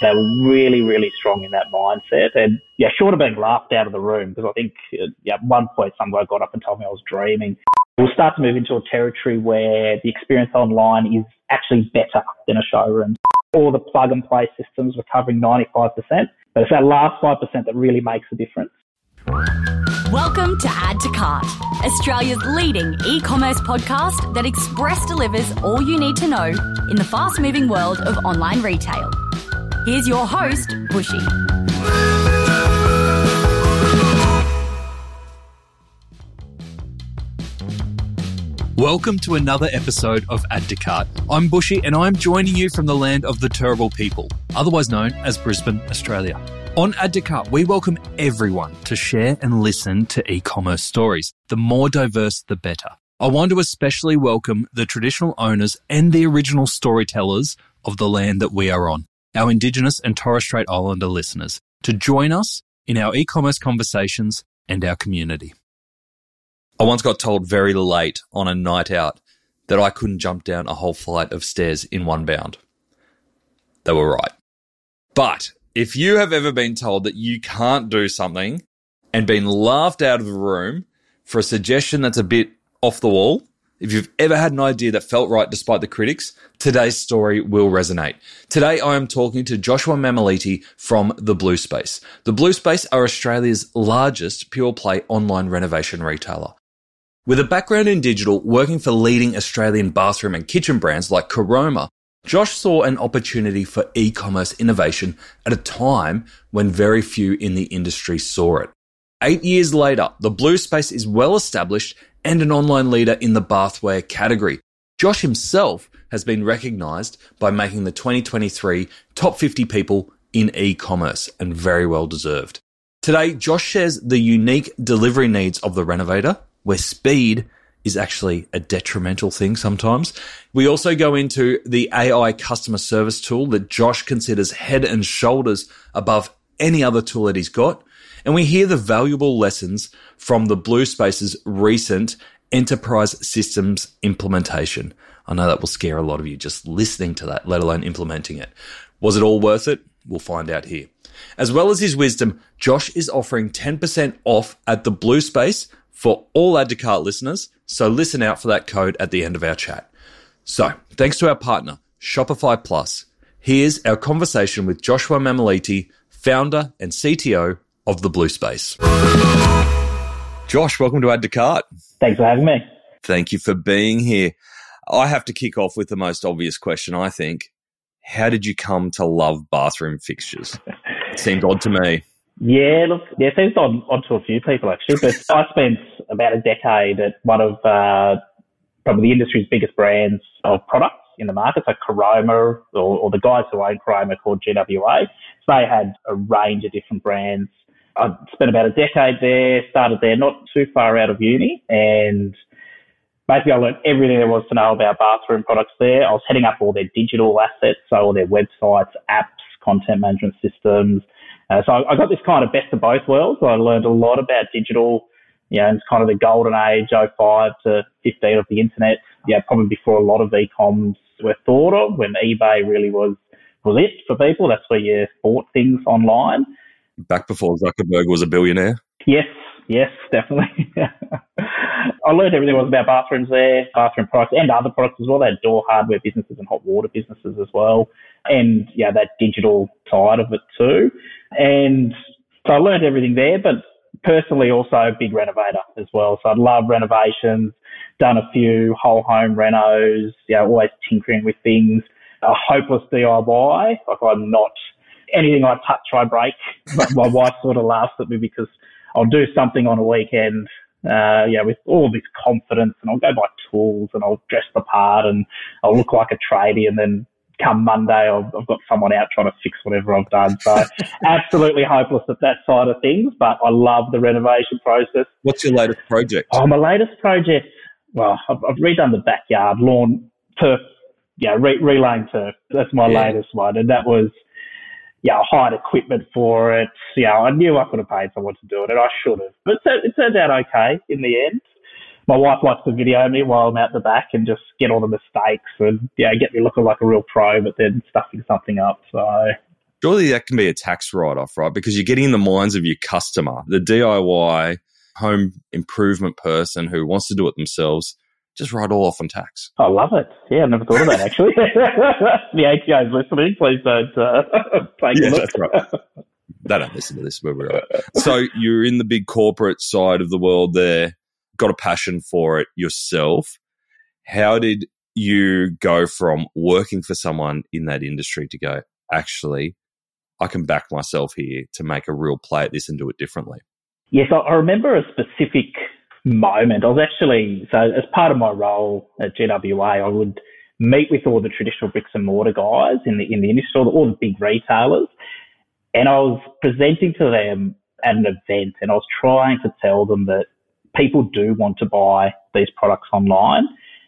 They were really, really strong in that mindset. And yeah, short of being laughed out of the room, because I think uh, yeah, at one point some guy got up and told me I was dreaming. We'll start to move into a territory where the experience online is actually better than a showroom. All the plug and play systems were covering 95%, but it's that last 5% that really makes a difference. Welcome to Add to Cart, Australia's leading e commerce podcast that express delivers all you need to know in the fast moving world of online retail. Here's your host, Bushy. Welcome to another episode of Add to Cart. I'm Bushy and I'm joining you from the land of the Turrbal people, otherwise known as Brisbane, Australia. On Add to Cart, we welcome everyone to share and listen to e-commerce stories. The more diverse, the better. I want to especially welcome the traditional owners and the original storytellers of the land that we are on our Indigenous and Torres Strait Islander listeners to join us in our e commerce conversations and our community. I once got told very late on a night out that I couldn't jump down a whole flight of stairs in one bound. They were right. But if you have ever been told that you can't do something and been laughed out of the room for a suggestion that's a bit off the wall, if you've ever had an idea that felt right despite the critics, today's story will resonate. Today I am talking to Joshua Mammoliti from The Blue Space. The Blue Space are Australia's largest pure play online renovation retailer. With a background in digital, working for leading Australian bathroom and kitchen brands like Caroma, Josh saw an opportunity for e-commerce innovation at a time when very few in the industry saw it. Eight years later, the Blue Space is well established and an online leader in the bathware category. Josh himself has been recognized by making the 2023 top 50 people in e-commerce and very well deserved. Today, Josh shares the unique delivery needs of the renovator, where speed is actually a detrimental thing sometimes. We also go into the AI customer service tool that Josh considers head and shoulders above any other tool that he's got. And we hear the valuable lessons from the Blue Space's recent enterprise systems implementation. I know that will scare a lot of you just listening to that, let alone implementing it. Was it all worth it? We'll find out here. As well as his wisdom, Josh is offering 10% off at the Blue Space for all Add to Cart listeners. So listen out for that code at the end of our chat. So thanks to our partner, Shopify Plus. Here's our conversation with Joshua Mammoliti, founder and CTO of the Blue Space. Josh, welcome to Add to Cart. Thanks for having me. Thank you for being here. I have to kick off with the most obvious question, I think. How did you come to love bathroom fixtures? It seemed odd to me. Yeah, look, yeah, it seems odd, odd to a few people actually, but I spent about a decade at one of uh, probably the industry's biggest brands of products in the market, so Caroma or, or the guys who own Caroma called GWA. So they had a range of different brands I spent about a decade there, started there not too far out of uni, and basically I learned everything there was to know about bathroom products there. I was heading up all their digital assets, so all their websites, apps, content management systems. Uh, so I, I, got this kind of best of both worlds. I learned a lot about digital, you know, it's kind of the golden age, 05 to 15 of the internet. Yeah, probably before a lot of e-coms were thought of, when eBay really was was it for people. That's where you bought things online back before Zuckerberg was a billionaire? Yes, yes, definitely. I learned everything was about bathrooms there, bathroom products and other products as well. They had door hardware businesses and hot water businesses as well. And yeah, that digital side of it too. And so I learned everything there, but personally also a big renovator as well. So I love renovations, done a few whole home renos, you know, always tinkering with things. A hopeless DIY. Like I'm not anything I touch, I break. But my wife sort of laughs at me because I'll do something on a weekend, uh, yeah, with all this confidence and I'll go buy tools and I'll dress the part and I'll look like a tradie and then come Monday I've, I've got someone out trying to fix whatever I've done. So absolutely hopeless at that side of things, but I love the renovation process. What's your latest project? Oh, my latest project, well, I've, I've redone the backyard lawn turf, yeah, re- relaying turf. That's my yeah. latest one. And that was, yeah, I hired equipment for it. Yeah, I knew I could have paid someone to do it, and I should have. But it turned out okay in the end. My wife likes to video me while I'm out the back and just get all the mistakes and yeah, get me looking like a real pro, but then stuffing something up. So Surely that can be a tax write off, right? Because you're getting in the minds of your customer, the DIY home improvement person who wants to do it themselves. Just write all off on tax. I love it. Yeah, I never thought of that actually. the ATO's listening. Please don't uh, take Yeah, that's right. They don't listen to this, but we're right. So you're in the big corporate side of the world there, got a passion for it yourself. How did you go from working for someone in that industry to go, actually, I can back myself here to make a real play at this and do it differently? Yes, I remember a specific moment. I was actually, so as part of my role at GWA, I would meet with all the traditional bricks and mortar guys in the, in the industry, all the, all the big retailers. And I was presenting to them at an event and I was trying to tell them that people do want to buy these products online.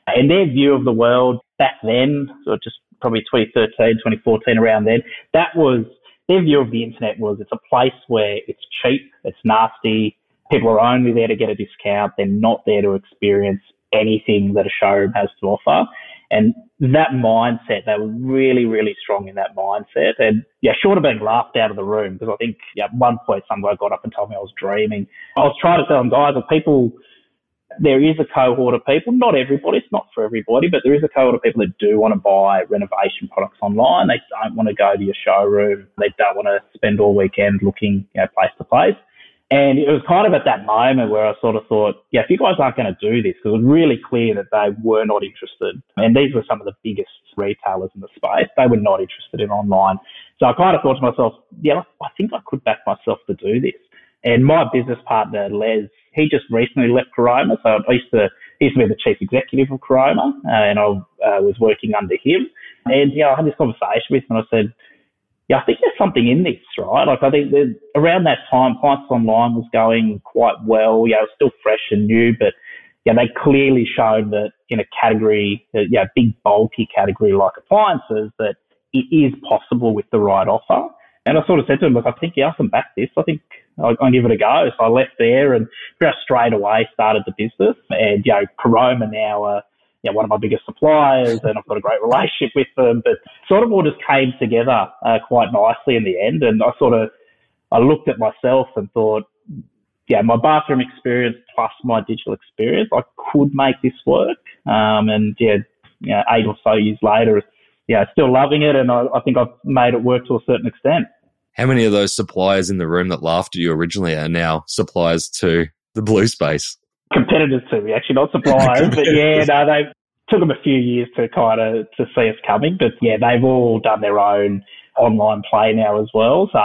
And their view of the world back then, so just probably 2013, 2014, around then, that was their view of the internet was it's a place where it's cheap, it's nasty, people are only there to get a discount, they're not there to experience anything that a showroom has to offer. And that mindset, they were really, really strong in that mindset. And yeah, short of being laughed out of the room, because I think yeah, at one point some guy got up and told me I was dreaming. I was trying to tell them, guys, if people, there is a cohort of people, not everybody, it's not for everybody, but there is a cohort of people that do want to buy renovation products online. They don't want to go to your showroom. They don't want to spend all weekend looking, you know, place to place. And it was kind of at that moment where I sort of thought, yeah, if you guys aren't going to do this, because it was really clear that they were not interested. And these were some of the biggest retailers in the space. They were not interested in online. So I kind of thought to myself, yeah, I think I could back myself to do this. And my business partner, Les, he just recently left Caroma. So I used to, he used to be the chief executive of Caroma uh, and I uh, was working under him. And, yeah, I had this conversation with him and I said, yeah, I think there's something in this, right? Like I think around that time, Appliances Online was going quite well. Yeah, it was still fresh and new, but yeah, they clearly showed that in a category, uh, yeah, big bulky category like appliances, that it is possible with the right offer. And I sort of said to him, look, I think yeah, I can back this. I think I'll, give it a go. So I left there and pretty straight away started the business. And you know, Caroma now are you know, one of my biggest suppliers and I've got a great relationship with them. But sort of all just came together uh, quite nicely in the end. And I sort of, I looked at myself and thought, yeah, my bathroom experience plus my digital experience, I could make this work. Um, and yeah, you know, eight or so years later, yeah, still loving it. And I, I think I've made it work to a certain extent. How many of those suppliers in the room that laughed at you originally are now suppliers to the blue space? Competitors to me, actually, not suppliers. but yeah, no, they took them a few years to kind of to see us coming. But yeah, they've all done their own online play now as well. So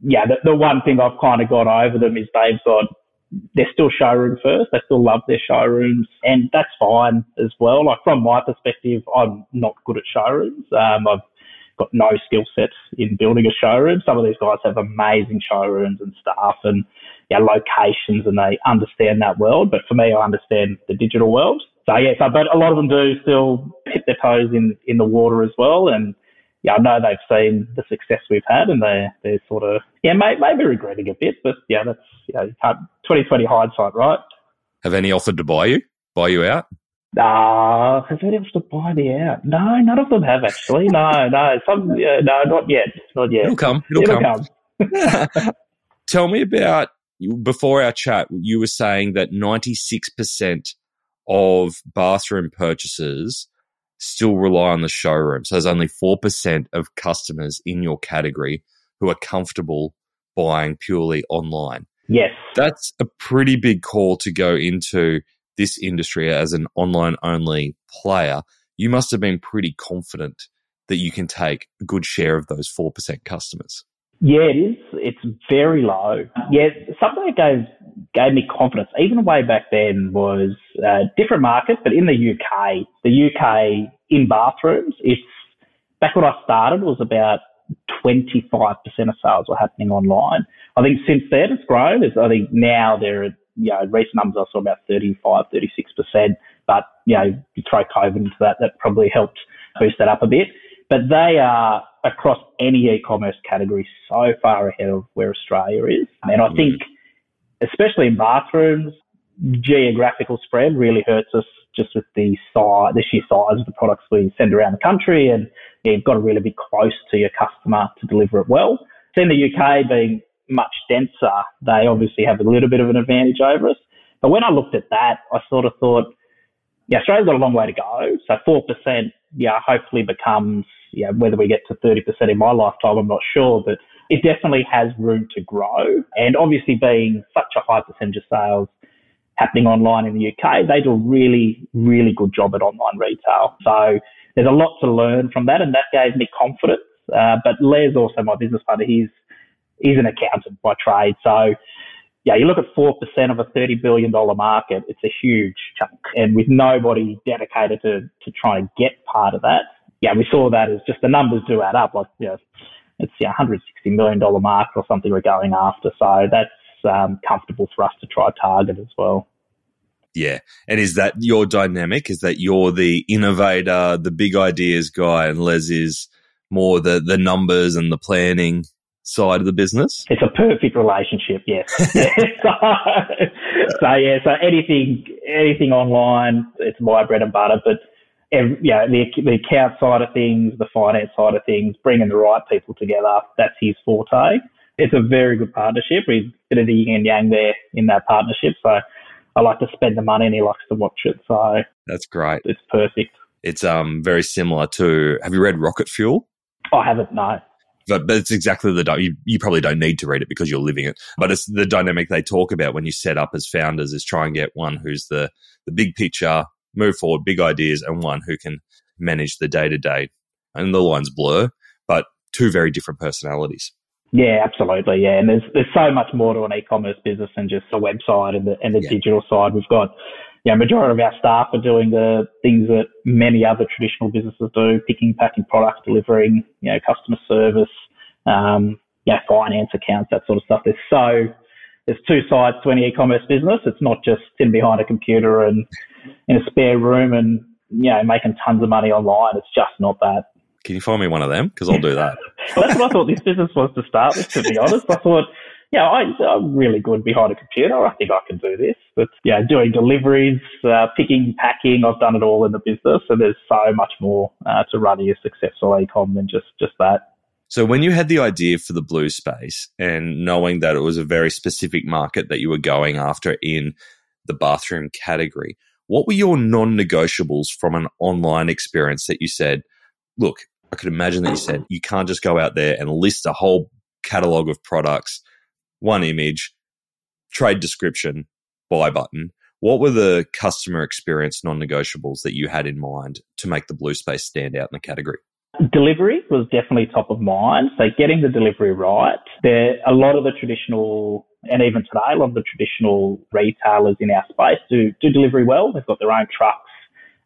yeah, the, the one thing I've kind of got over them is they've got they're still showroom first. They still love their showrooms, and that's fine as well. Like from my perspective, I'm not good at showrooms. Um, I've got no skill set in building a showroom. Some of these guys have amazing showrooms and staff and yeah, locations, and they understand that world. But for me, I understand the digital world. So yeah, so, but a lot of them do still dip their toes in in the water as well, and yeah, I know they've seen the success we've had, and they they're sort of yeah, may, maybe regretting a bit, but yeah, that's you know, twenty twenty hindsight, right? Have any offered to buy you, buy you out? Ah, uh, has anyone to buy me out? No, none of them have actually. No, no, some, yeah, no, not yet, not yet. It'll come. It'll, It'll come. come. Tell me about before our chat. You were saying that ninety six percent of bathroom purchases still rely on the showroom. So there's only 4% of customers in your category who are comfortable buying purely online. Yes. That's a pretty big call to go into this industry as an online only player. You must have been pretty confident that you can take a good share of those 4% customers. Yeah, it is. It's very low. Yeah, something that gave gave me confidence, even way back then, was different markets, but in the UK, the UK in bathrooms, it's back when I started was about 25% of sales were happening online. I think since then it's grown. It's, I think now there are, you know, recent numbers I saw about 35, 36%, but, you know, you throw COVID into that, that probably helped boost that up a bit. But they are across any e-commerce category so far ahead of where Australia is. And I think, especially in bathrooms, geographical spread really hurts us just with the size, the sheer size of the products we send around the country, and you've got to really be close to your customer to deliver it well. In the UK, being much denser, they obviously have a little bit of an advantage over us. But when I looked at that, I sort of thought, yeah, Australia's got a long way to go. So 4%, yeah, hopefully becomes, yeah, whether we get to 30% in my lifetime, I'm not sure, but it definitely has room to grow. And obviously being such a high percentage of sales happening online in the UK, they do a really, really good job at online retail. So there's a lot to learn from that, and that gave me confidence. Uh, but Les also my business partner. He's he's an accountant by trade, so yeah, you look at four percent of a thirty billion dollar market. It's a huge chunk, and with nobody dedicated to to try and get part of that, yeah, we saw that as just the numbers do add up. Like you know, it's a yeah, hundred sixty million dollar mark or something we're going after. So that's um, comfortable for us to try target as well. Yeah. And is that your dynamic? Is that you're the innovator, the big ideas guy, and Les is more the, the numbers and the planning side of the business? It's a perfect relationship, yes. so, so, yeah, so anything anything online, it's my bread and butter. But every, yeah, the the account side of things, the finance side of things, bringing the right people together, that's his forte. It's a very good partnership. We've bit of the yin and yang there in that partnership. So I like to spend the money and he likes to watch it. So that's great. It's perfect. It's um very similar to. Have you read Rocket Fuel? I haven't. No. But, but it's exactly the you, you probably don't need to read it because you're living it. But it's the dynamic they talk about when you set up as founders is try and get one who's the the big picture, move forward, big ideas, and one who can manage the day to day. And the lines blur, but two very different personalities. Yeah, absolutely. Yeah, and there's there's so much more to an e-commerce business than just a website and the and the yeah. digital side. We've got, yeah, you know, majority of our staff are doing the things that many other traditional businesses do: picking, packing products, delivering, you know, customer service, um, yeah, finance accounts, that sort of stuff. There's so there's two sides to any e-commerce business. It's not just sitting behind a computer and in a spare room and you know making tons of money online. It's just not that. Can you find me one of them? Because I'll do that. well, that's what I thought this business was to start with, to be honest. I thought, yeah, I, am really good behind a computer. I think I can do this. But yeah, doing deliveries, uh, picking, packing, I've done it all in the business. And there's so much more uh, to running a successful ecom than just, just that. So when you had the idea for the blue space and knowing that it was a very specific market that you were going after in the bathroom category, what were your non-negotiables from an online experience that you said, look, I could imagine that you said you can't just go out there and list a whole catalog of products, one image, trade description, buy button. What were the customer experience non negotiables that you had in mind to make the blue space stand out in the category? Delivery was definitely top of mind. So getting the delivery right. There a lot of the traditional and even today, a lot of the traditional retailers in our space do do delivery well. They've got their own trucks.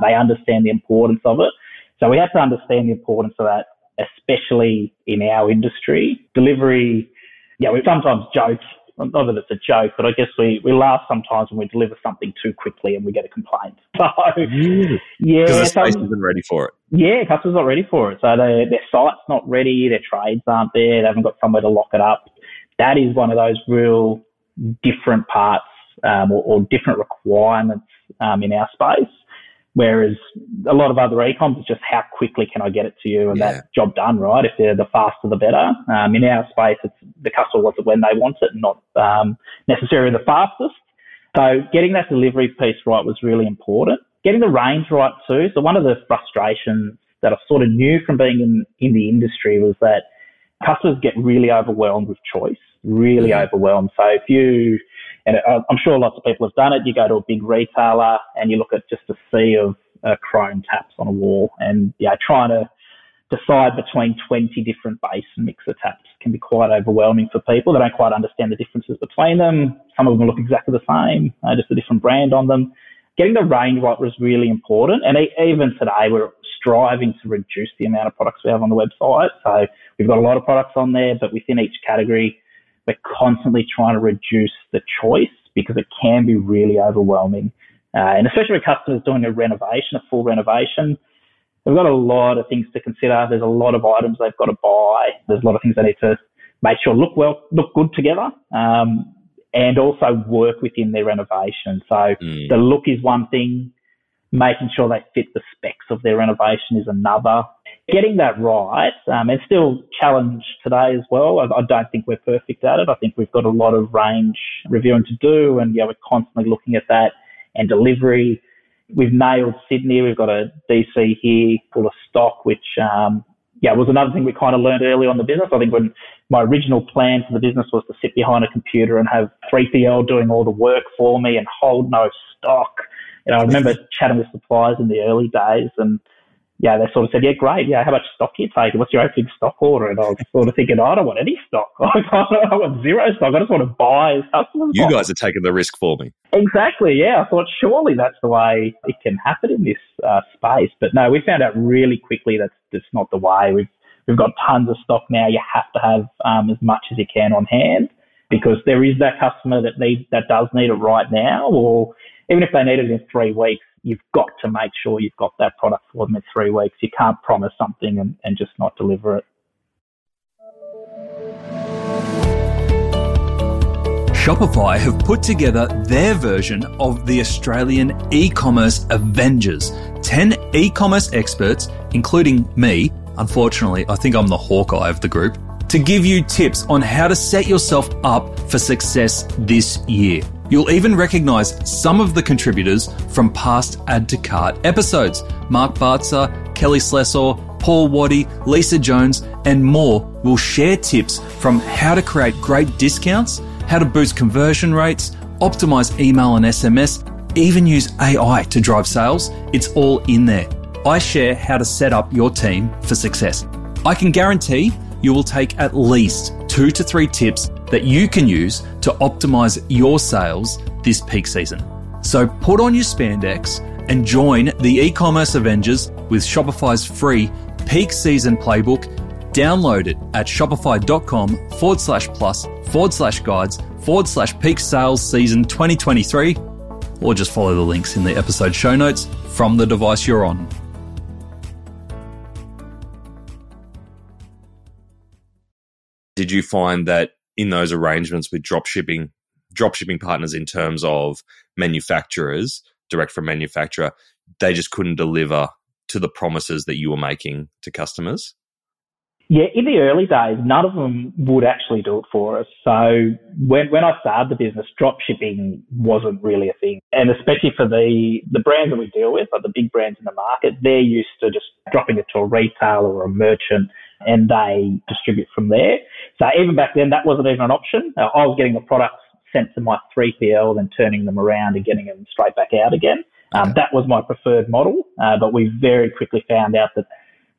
They understand the importance of it. So we have to understand the importance of that, especially in our industry. Delivery, yeah, we sometimes joke, not that it's a joke, but I guess we, we laugh sometimes when we deliver something too quickly and we get a complaint. So, yeah. Because the space so, isn't ready for it. Yeah, customers not ready for it. So they, their site's not ready, their trades aren't there, they haven't got somewhere to lock it up. That is one of those real different parts um, or, or, different requirements um, in our space. Whereas a lot of other e-coms is just how quickly can I get it to you and yeah. that job done, right? If they're the faster, the better. Um, in our space, it's the customer wants it when they want it, not um, necessarily the fastest. So getting that delivery piece right was really important. Getting the range right too. So one of the frustrations that I sort of knew from being in, in the industry was that customers get really overwhelmed with choice, really overwhelmed. So if you and I'm sure lots of people have done it. You go to a big retailer and you look at just a sea of uh, chrome taps on a wall, and yeah, trying to decide between 20 different base and mixer taps can be quite overwhelming for people. They don't quite understand the differences between them. Some of them look exactly the same, uh, just a different brand on them. Getting the range right was really important, and even today we're striving to reduce the amount of products we have on the website. So we've got a lot of products on there, but within each category we're constantly trying to reduce the choice because it can be really overwhelming. Uh, and especially with customers doing a renovation, a full renovation, they've got a lot of things to consider. There's a lot of items they've got to buy. There's a lot of things they need to make sure look well, look good together, um, and also work within their renovation. So mm. the look is one thing. making sure they fit the specs of their renovation is another. Getting that right, um, and still challenge today as well. I, I, don't think we're perfect at it. I think we've got a lot of range reviewing to do, and yeah, we're constantly looking at that and delivery. We've nailed Sydney. We've got a DC here full of stock, which um, yeah was another thing we kind of learned early on the business. I think when my original plan for the business was to sit behind a computer and have 3PL doing all the work for me and hold no stock you know, I remember chatting with suppliers in the early days and yeah, they sort of said, yeah, great. Yeah, how much stock are you taking? What's your opening stock order? And I was sort of thinking, I don't want any stock. I want zero stock. I just want to buy customers. You guys are taking the risk for me. Exactly. Yeah. I thought surely that's the way it can happen in this uh, space. But no, we found out really quickly that's just not the way. We've, we've got tons of stock now. You have to have um, as much as you can on hand because there is that customer that needs, that does need it right now or even if they need it in three weeks, you've got to make sure you've got that product for them in three weeks. You can't promise something and, and just not deliver it. Shopify have put together their version of the Australian e commerce Avengers. 10 e commerce experts, including me, unfortunately, I think I'm the Hawkeye of the group, to give you tips on how to set yourself up for success this year. You'll even recognize some of the contributors from past Add to Cart episodes Mark Bartzer, Kelly Slessor, Paul Waddy, Lisa Jones, and more will share tips from how to create great discounts, how to boost conversion rates, optimize email and SMS, even use AI to drive sales. It's all in there. I share how to set up your team for success. I can guarantee you will take at least two to three tips that you can use to optimize your sales this peak season. So put on your spandex and join the e commerce Avengers with Shopify's free peak season playbook. Download it at shopify.com forward slash plus forward slash guides forward slash peak sales season 2023, or just follow the links in the episode show notes from the device you're on. Did you find that in those arrangements with drop shipping, drop shipping partners in terms of manufacturers, direct from manufacturer, they just couldn't deliver to the promises that you were making to customers? Yeah, in the early days, none of them would actually do it for us. So when, when I started the business, drop shipping wasn't really a thing. And especially for the, the brands that we deal with, like the big brands in the market, they're used to just dropping it to a retailer or a merchant and they distribute from there. So even back then, that wasn't even an option. Uh, I was getting the products sent to my 3PL, then turning them around and getting them straight back out again. Um, that was my preferred model, uh, but we very quickly found out that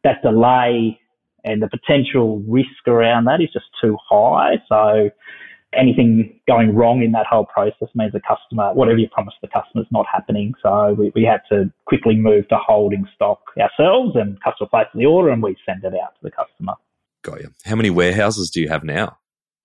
that delay and the potential risk around that is just too high. So anything going wrong in that whole process means the customer, whatever you promised the customer is not happening. So we, we had to quickly move to holding stock ourselves and customer places the order and we send it out to the customer. Got you. How many warehouses do you have now?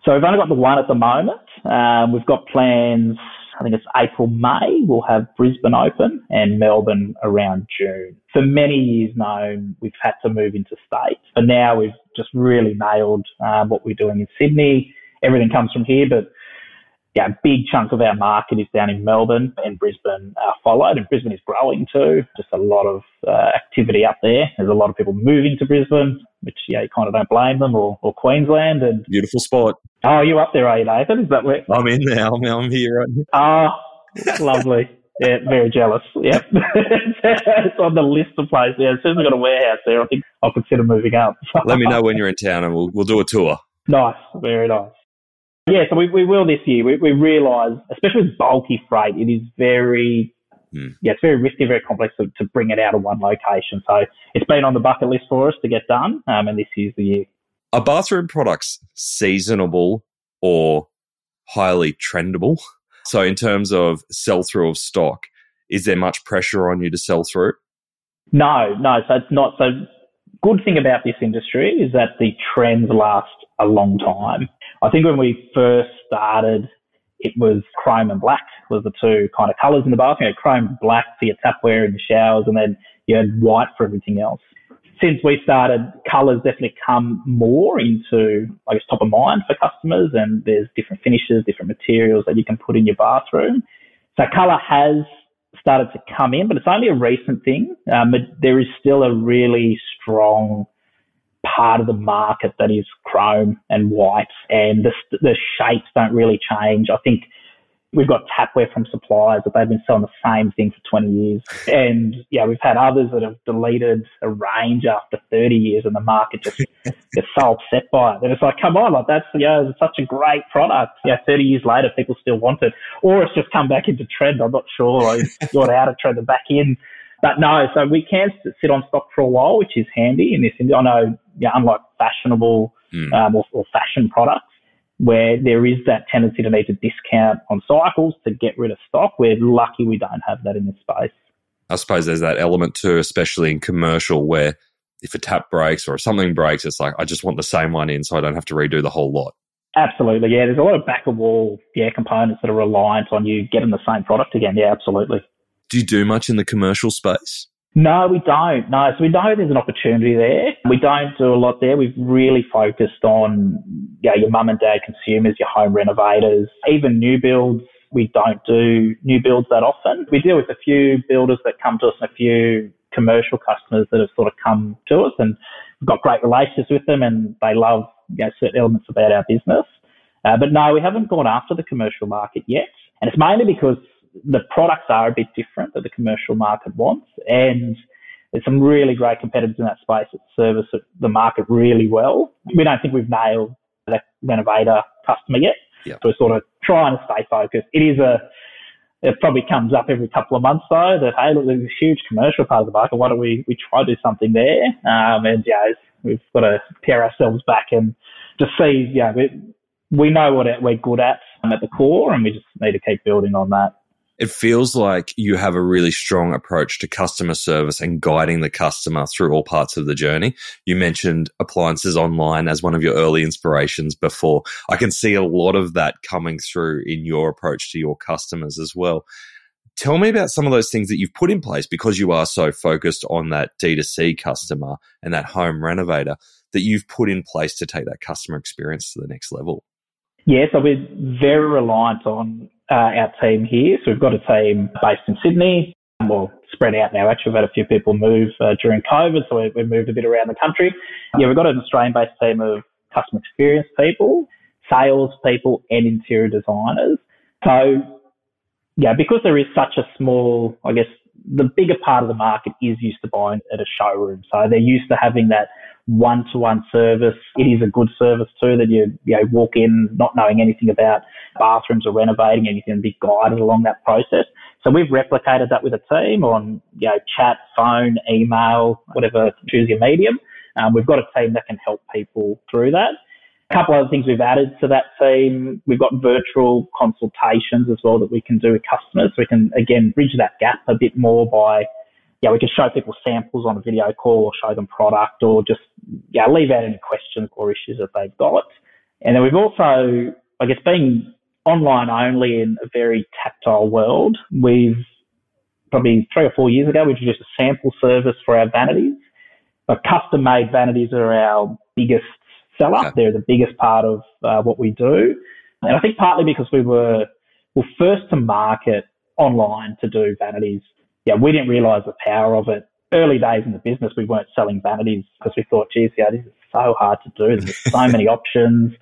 So we've only got the one at the moment. Um, we've got plans, I think it's April, May, we'll have Brisbane open and Melbourne around June. For many years now, we've had to move into states, but now we've just really nailed uh, what we're doing in Sydney everything comes from here, but yeah, a big chunk of our market is down in Melbourne and Brisbane uh, followed, and Brisbane is growing too. Just a lot of uh, activity up there. There's a lot of people moving to Brisbane, which yeah, you kind of don't blame them, or, or Queensland. And beautiful spot. Oh, you up there, are you, Nathan? Is that where? I'm in now. I'm here. Right Ah, lovely. Yeah, very jealous. Yep. it's on the list of places. Yeah, as soon as I've got a warehouse there, I think I'll consider moving up. Let me know when you're in town and we'll, we'll do a tour. Nice. Very nice. Yeah, so we, we will this year. We, we realise, especially with bulky freight, it is very, mm. yeah, it's very risky, very complex to, to bring it out of one location. So it's been on the bucket list for us to get done, um, and this is the year. Are bathroom products seasonable or highly trendable? So in terms of sell through of stock, is there much pressure on you to sell through? No, no. So it's not. So good thing about this industry is that the trends last a long time. I think when we first started, it was chrome and black was the two kind of colours in the bathroom. You had chrome and black for your tapware and the showers, and then you had white for everything else. Since we started, colours definitely come more into, I guess, top of mind for customers, and there's different finishes, different materials that you can put in your bathroom. So colour has started to come in, but it's only a recent thing. Um, there is still a really strong part of the market that is chrome and white, and the, the shapes don't really change. I think we've got tapware from suppliers that they've been selling the same thing for 20 years. And yeah, we've had others that have deleted a range after 30 years and the market just gets so upset by it. And it's like, come on, like that's, yeah, it's such a great product. Yeah, 30 years later, people still want it. Or it's just come back into trend. I'm not sure. Like, got out of trend and back in. But no, so we can sit on stock for a while, which is handy in this. Industry I know, yeah, unlike fashionable mm. um, or, or fashion products, where there is that tendency to need to discount on cycles to get rid of stock. We're lucky we don't have that in this space. I suppose there's that element too, especially in commercial, where if a tap breaks or if something breaks, it's like I just want the same one in, so I don't have to redo the whole lot. Absolutely, yeah. There's a lot of back of wall, yeah, components that are reliant on you getting the same product again. Yeah, absolutely. Do you do much in the commercial space? No, we don't. No, so we know there's an opportunity there. We don't do a lot there. We've really focused on know, your mum and dad consumers, your home renovators, even new builds. We don't do new builds that often. We deal with a few builders that come to us and a few commercial customers that have sort of come to us and we've got great relationships with them and they love you know, certain elements about our business. Uh, but no, we haven't gone after the commercial market yet. And it's mainly because the products are a bit different that the commercial market wants. And there's some really great competitors in that space that service the market really well. We don't think we've nailed the renovator customer yet. Yep. So we're sort of trying to stay focused. It is a, it probably comes up every couple of months though that, hey, look, there's a huge commercial part of the market. Why don't we, we try to do something there? Um, and yeah, we've got to tear ourselves back and just see, yeah, we, we know what we're good at at the core and we just need to keep building on that it feels like you have a really strong approach to customer service and guiding the customer through all parts of the journey. You mentioned appliances online as one of your early inspirations before. I can see a lot of that coming through in your approach to your customers as well. Tell me about some of those things that you've put in place because you are so focused on that D2C customer and that home renovator that you've put in place to take that customer experience to the next level. Yes, yeah, so we're very reliant on uh, our team here. So we've got a team based in Sydney. Well, spread out now. Actually, we've had a few people move uh, during COVID, so we, we've moved a bit around the country. Yeah, we've got an Australian-based team of customer experience people, sales people, and interior designers. So, yeah, because there is such a small, I guess, the bigger part of the market is used to buying at a showroom. So they're used to having that one-to-one service. It is a good service too that you, you know, walk in not knowing anything about bathrooms or renovating and you can be guided along that process. So we've replicated that with a team on, you know, chat, phone, email, whatever, choose your medium. Um, we've got a team that can help people through that. A couple other things we've added to that team. We've got virtual consultations as well that we can do with customers. So we can, again, bridge that gap a bit more by yeah, we can show people samples on a video call or show them product or just, yeah, leave out any questions or issues that they've got. And then we've also, I guess, being online only in a very tactile world, we've probably three or four years ago, we introduced a sample service for our vanities. But custom made vanities are our biggest seller. Okay. They're the biggest part of uh, what we do. And I think partly because we were, well, first to market online to do vanities yeah, we didn't realize the power of it. Early days in the business, we weren't selling vanities because we thought, geez, yeah, this is so hard to do. There's so many options.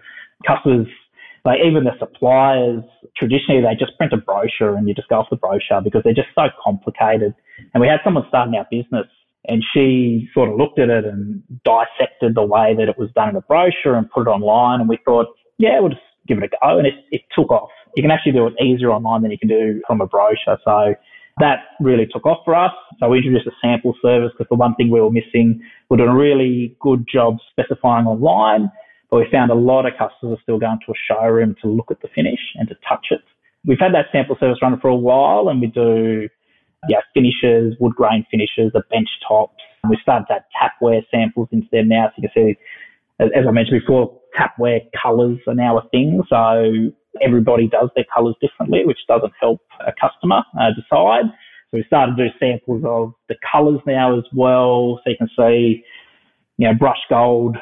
Customers, like even the suppliers, traditionally they just print a brochure and you just go off the brochure because they're just so complicated. And we had someone starting our business and she sort of looked at it and dissected the way that it was done in the brochure and put it online. And we thought, yeah, we'll just give it a go. And it, it took off. You can actually do it easier online than you can do from a brochure. So that really took off for us. So we introduced a sample service because the one thing we were missing, we're doing a really good job specifying online, but we found a lot of customers are still going to a showroom to look at the finish and to touch it. We've had that sample service running for a while and we do yeah, finishes, wood grain finishes, the bench tops. We started to add tapware samples into them now. So you can see, as, as I mentioned before, tapware colours are now a thing. So everybody does their colours differently, which doesn't help a customer uh, decide. So we started to do samples of the colours now as well. So you can see, you know, brush gold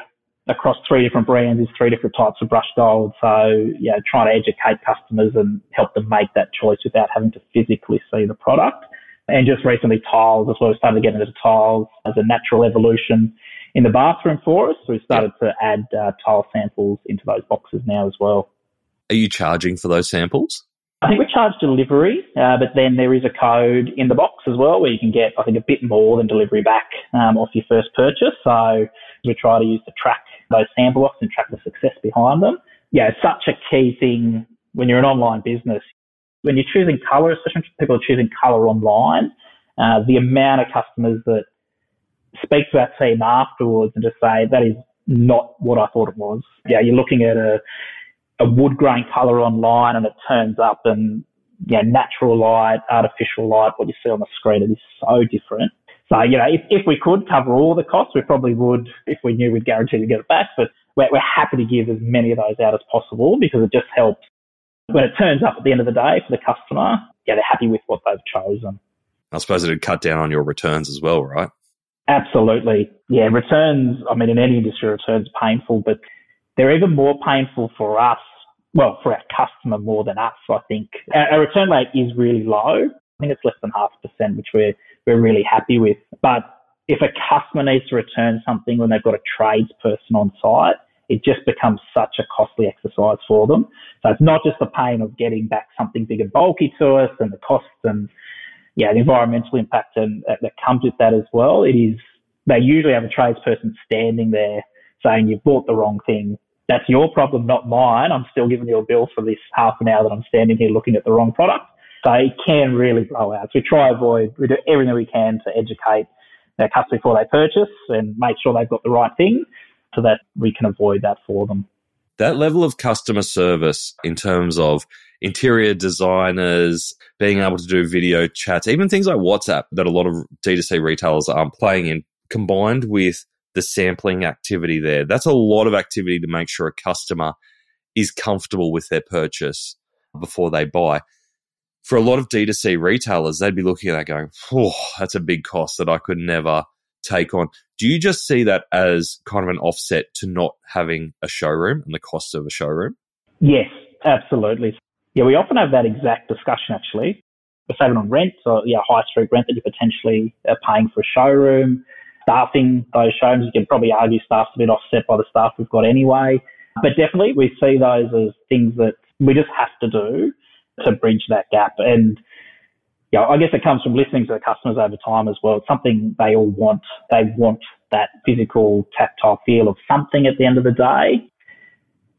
across three different brands is three different types of brush gold. So, yeah, trying to educate customers and help them make that choice without having to physically see the product. And just recently tiles as well. We started getting into tiles as a natural evolution in the bathroom for us. So we started to add uh, tile samples into those boxes now as well. Are you charging for those samples? I think we charge delivery, uh, but then there is a code in the box as well where you can get, I think, a bit more than delivery back um, off your first purchase. So we try to use to track those sample boxes and track the success behind them. Yeah, it's such a key thing when you're an online business. When you're choosing colour, especially people are choosing colour online, uh, the amount of customers that speak to our team afterwards and just say, that is not what I thought it was. Yeah, you're looking at a, a wood grain colour online and it turns up and yeah, natural light, artificial light, what you see on the screen, it is so different. So, you know, if, if we could cover all the costs, we probably would if we knew we'd guarantee to get it back. But we're, we're happy to give as many of those out as possible because it just helps when it turns up at the end of the day for the customer. Yeah, they're happy with what they've chosen. I suppose it'd cut down on your returns as well, right? Absolutely. Yeah, returns, I mean, in any industry, returns are painful, but they're even more painful for us, well, for our customer more than us, I think. Our, our return rate is really low. I think it's less than half a percent, which we're, we're really happy with. But if a customer needs to return something when they've got a tradesperson on site, it just becomes such a costly exercise for them. So it's not just the pain of getting back something big and bulky to us and the costs and yeah, the environmental impact and, uh, that comes with that as well. It is, they usually have a tradesperson standing there saying you've bought the wrong thing. That's your problem, not mine. I'm still giving you a bill for this half an hour that I'm standing here looking at the wrong product. So it can really blow out. So we try avoid, we do everything we can to educate their customers before they purchase and make sure they've got the right thing so that we can avoid that for them. That level of customer service in terms of interior designers, being able to do video chats, even things like WhatsApp that a lot of D2C retailers aren't playing in, combined with the sampling activity there. That's a lot of activity to make sure a customer is comfortable with their purchase before they buy. For a lot of D2C retailers, they'd be looking at that going, oh, that's a big cost that I could never take on. Do you just see that as kind of an offset to not having a showroom and the cost of a showroom? Yes, absolutely. Yeah, we often have that exact discussion actually. We're saving on rent, so yeah, high street rent that you're potentially are paying for a showroom. Staffing those showrooms, you can probably argue staff's a bit offset by the staff we've got anyway. But definitely we see those as things that we just have to do to bridge that gap. And yeah, I guess it comes from listening to the customers over time as well. It's something they all want. They want that physical tactile feel of something at the end of the day.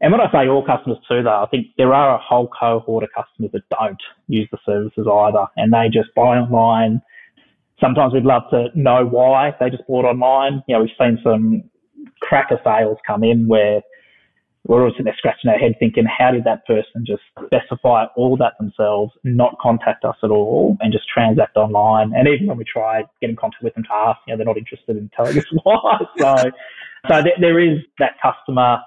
And when I say all customers too, though, I think there are a whole cohort of customers that don't use the services either, and they just buy online. Sometimes we'd love to know why they just bought online. You know, we've seen some cracker sales come in where we're always sitting there scratching our head thinking, how did that person just specify all that themselves, not contact us at all, and just transact online? And even when we try getting contact with them to ask, you know, they're not interested in telling us why. So, so there is that customer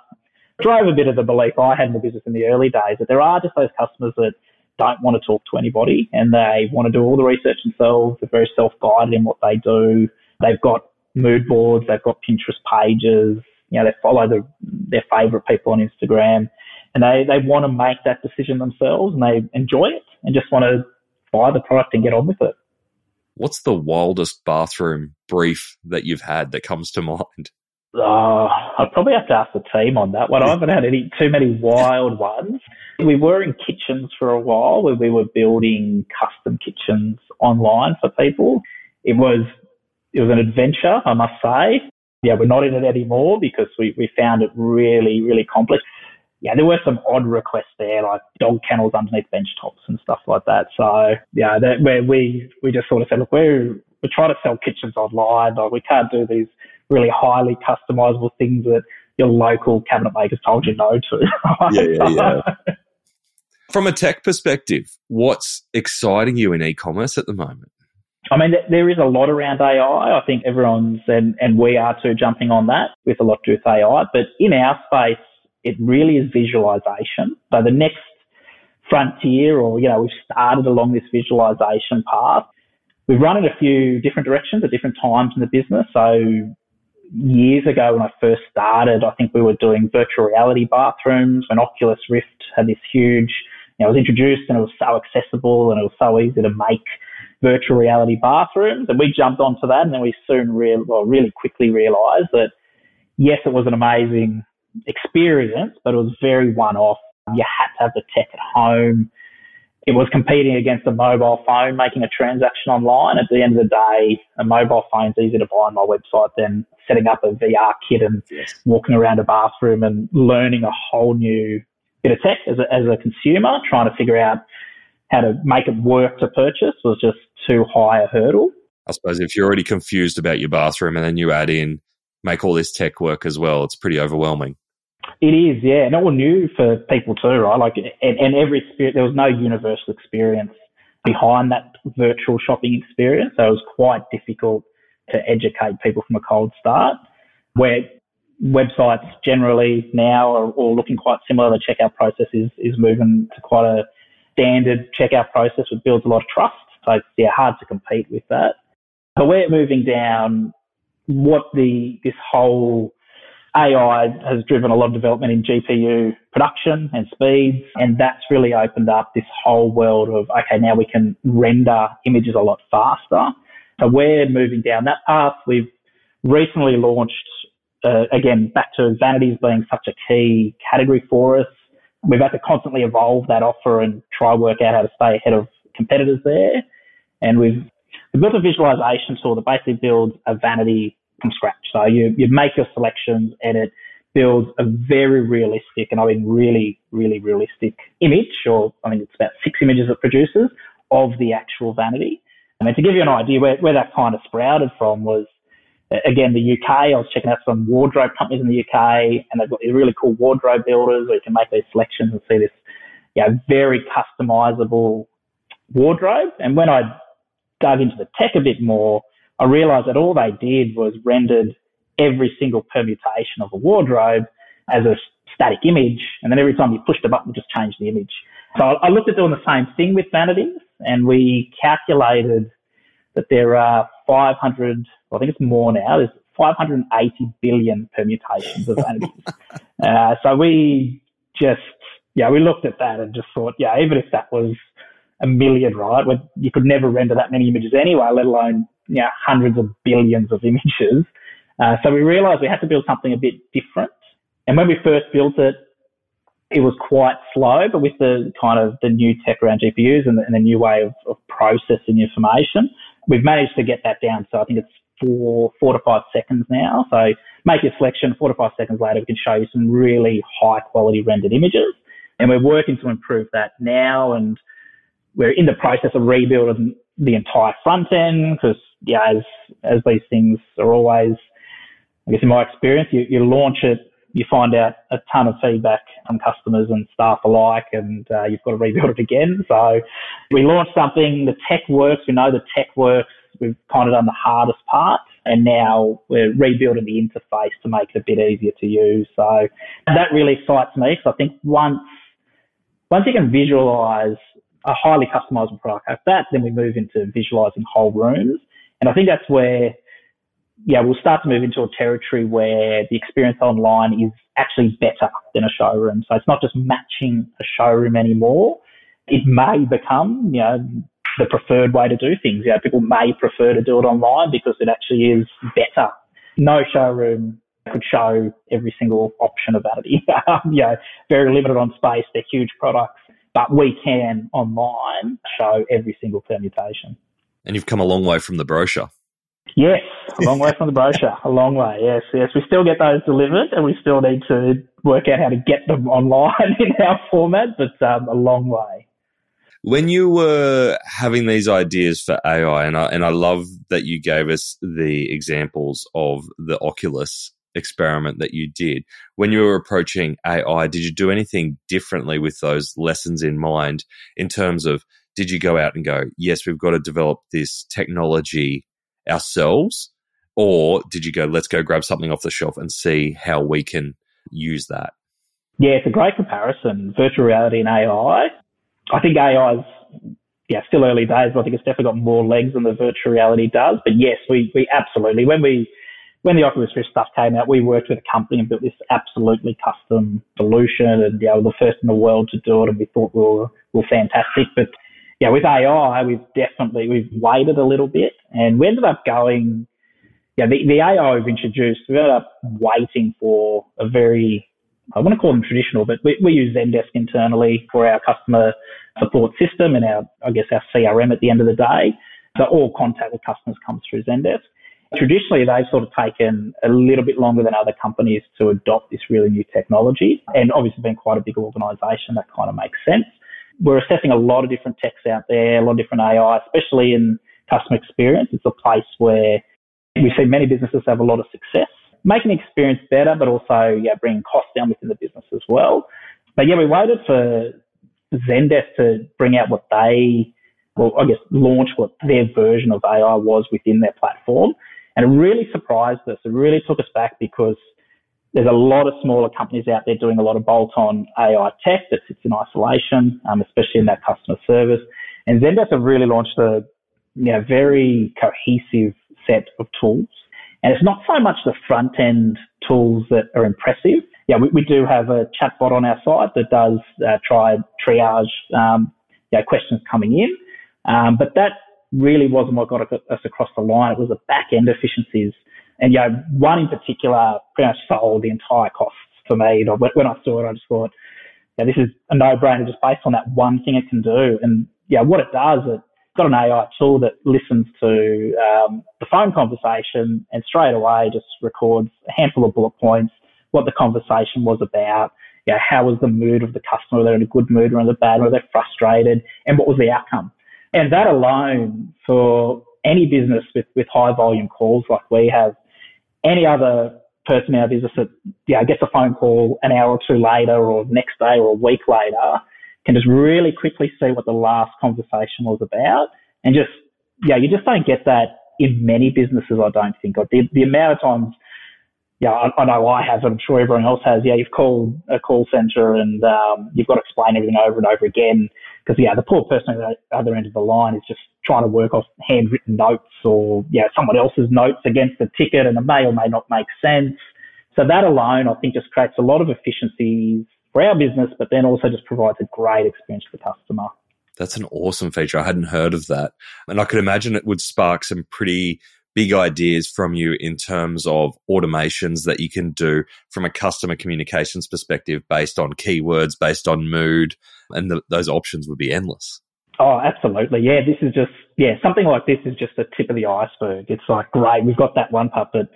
drove a bit of the belief I had in the business in the early days that there are just those customers that don't want to talk to anybody and they want to do all the research themselves. They're very self-guided in what they do. They've got mood boards. They've got Pinterest pages. You know, they follow the, their favorite people on Instagram and they, they want to make that decision themselves and they enjoy it and just want to buy the product and get on with it. What's the wildest bathroom brief that you've had that comes to mind? Oh, I'd probably have to ask the team on that one. I haven't had any too many wild ones. We were in kitchens for a while where we were building custom kitchens online for people. It was it was an adventure, I must say. Yeah, we're not in it anymore because we, we found it really, really complex. Yeah, there were some odd requests there, like dog kennels underneath bench tops and stuff like that. So yeah, that where we we just sort of said, look, we're we're trying to sell kitchens online, but we can't do these really highly customizable things that your local cabinet makers told you no to. Yeah, yeah, yeah. From a tech perspective, what's exciting you in e-commerce at the moment? I mean, there is a lot around AI. I think everyone's, and, and we are too, jumping on that with a lot to do with AI. But in our space, it really is visualization. So the next frontier, or, you know, we've started along this visualization path. We've run in a few different directions at different times in the business. So years ago when I first started, I think we were doing virtual reality bathrooms when Oculus Rift had this huge, you know, it was introduced and it was so accessible and it was so easy to make virtual reality bathrooms. And we jumped onto that and then we soon real, well, really quickly realized that yes, it was an amazing experience, but it was very one off. You had to have the tech at home. It was competing against a mobile phone, making a transaction online. At the end of the day, a mobile phone's easier to buy on my website than setting up a VR kit and yes. walking around a bathroom and learning a whole new bit of tech as a, as a consumer, trying to figure out how to make it work to purchase was just too high a hurdle. I suppose if you're already confused about your bathroom and then you add in make all this tech work as well, it's pretty overwhelming. It is, yeah, and all new for people too, right? Like, and, and every experience, there was no universal experience behind that virtual shopping experience, so it was quite difficult to educate people from a cold start. Where websites generally now are all looking quite similar. The checkout process is is moving to quite a standard checkout process, which builds a lot of trust. So it's yeah, hard to compete with that. But we're moving down what the this whole AI has driven a lot of development in GPU production and speeds, and that's really opened up this whole world of okay, now we can render images a lot faster. So we're moving down that path. We've recently launched, uh, again, back to vanities being such a key category for us. We've had to constantly evolve that offer and try work out how to stay ahead of competitors there. And we've, we've built a visualization tool that basically builds a vanity from scratch. So you, you make your selections and it builds a very realistic, and I mean really, really realistic image, or I think it's about six images it produces of the actual vanity. I mean, to give you an idea where, where that kind of sprouted from was, again, the UK. I was checking out some wardrobe companies in the UK and they've got these really cool wardrobe builders where you can make these selections and see this, you know, very customizable wardrobe. And when I dug into the tech a bit more, I realized that all they did was rendered every single permutation of a wardrobe as a static image. And then every time you pushed a button, it just changed the image. So I looked at doing the same thing with vanities and we calculated that there are 500, well, I think it's more now, there's 580 billion permutations of vanities. uh, so we just, yeah, we looked at that and just thought, yeah, even if that was a million, right, you could never render that many images anyway, let alone, you know, hundreds of billions of images. Uh, so we realized we had to build something a bit different. And when we first built it, it was quite slow, but with the kind of the new tech around GPUs and the, and the new way of, of, processing information, we've managed to get that down. So I think it's four, four to five seconds now. So make your selection, four to five seconds later, we can show you some really high quality rendered images. And we're working to improve that now. And we're in the process of rebuilding the entire front end because, yeah, as, as these things are always, I guess in my experience, you, you launch it you find out a ton of feedback from customers and staff alike, and uh, you've got to rebuild it again. So we launched something. The tech works. We know the tech works. We've kind of done the hardest part, and now we're rebuilding the interface to make it a bit easier to use. So that really excites me because I think once once you can visualize a highly customizable product like that, then we move into visualizing whole rooms. And I think that's where yeah, we'll start to move into a territory where the experience online is actually better than a showroom. So it's not just matching a showroom anymore. It may become, you know, the preferred way to do things. You know, people may prefer to do it online because it actually is better. No showroom could show every single option of vanity. you know, very limited on space. They're huge products, but we can online show every single permutation. And you've come a long way from the brochure. Yes, a long way from the brochure. A long way. Yes, yes. We still get those delivered, and we still need to work out how to get them online in our format, but um, a long way. When you were having these ideas for AI, and I, and I love that you gave us the examples of the Oculus experiment that you did. When you were approaching AI, did you do anything differently with those lessons in mind in terms of did you go out and go, yes, we've got to develop this technology ourselves? Or did you go, let's go grab something off the shelf and see how we can use that? Yeah, it's a great comparison. Virtual reality and AI. I think AI is yeah, still early days, but I think it's definitely got more legs than the virtual reality does. But yes, we, we absolutely, when we, when the Oculus Rift stuff came out, we worked with a company and built this absolutely custom solution and, we were the first in the world to do it and we thought we were, we were fantastic. But yeah, with AI, we've definitely, we've waited a little bit and we ended up going, yeah, the, the AI we've introduced, we ended up waiting for a very, I want to call them traditional, but we, we use Zendesk internally for our customer support system and our, I guess, our CRM at the end of the day. So all contact with customers comes through Zendesk. Traditionally, they've sort of taken a little bit longer than other companies to adopt this really new technology. And obviously, being quite a big organization, that kind of makes sense. We're assessing a lot of different techs out there, a lot of different AI, especially in customer experience. It's a place where we see many businesses have a lot of success, making the experience better, but also yeah, bringing costs down within the business as well. But yeah, we waited for Zendesk to bring out what they, well, I guess, launch what their version of AI was within their platform. And it really surprised us. It really took us back because there's a lot of smaller companies out there doing a lot of bolt-on AI tech that sits in isolation, um, especially in that customer service. And Zendesk have really launched a you know, very cohesive set of tools. And it's not so much the front end tools that are impressive. Yeah, we, we do have a chatbot on our site that does uh, try triage um, you know, questions coming in. Um, but that really wasn't what got us across the line. It was the back end efficiencies. And, know, one in particular pretty much sold the entire costs for me. When I saw it, I just thought, yeah, this is a no-brainer just based on that one thing it can do. And, yeah, what it does, it's got an AI tool that listens to um, the phone conversation and straight away just records a handful of bullet points, what the conversation was about, know, how was the mood of the customer, were they in a good mood or in a bad, were they frustrated, and what was the outcome. And that alone for any business with, with high volume calls like we have, any other person in our business that yeah, gets a phone call an hour or two later or next day or a week later can just really quickly see what the last conversation was about. And just, yeah, you just don't get that in many businesses, I don't think. The, the amount of times yeah, I, I, know I have, I'm sure everyone else has. Yeah, you've called a call center and um, you've got to explain everything over and over again because yeah, the poor person at the other end of the line is just trying to work off handwritten notes or yeah, someone else's notes against the ticket, and it may or may not make sense. So that alone, I think, just creates a lot of efficiencies for our business, but then also just provides a great experience for the customer. That's an awesome feature. I hadn't heard of that, and I could imagine it would spark some pretty big ideas from you in terms of automations that you can do from a customer communications perspective based on keywords, based on mood, and the, those options would be endless. Oh, absolutely. Yeah, this is just, yeah, something like this is just the tip of the iceberg. It's like, great, we've got that one part, but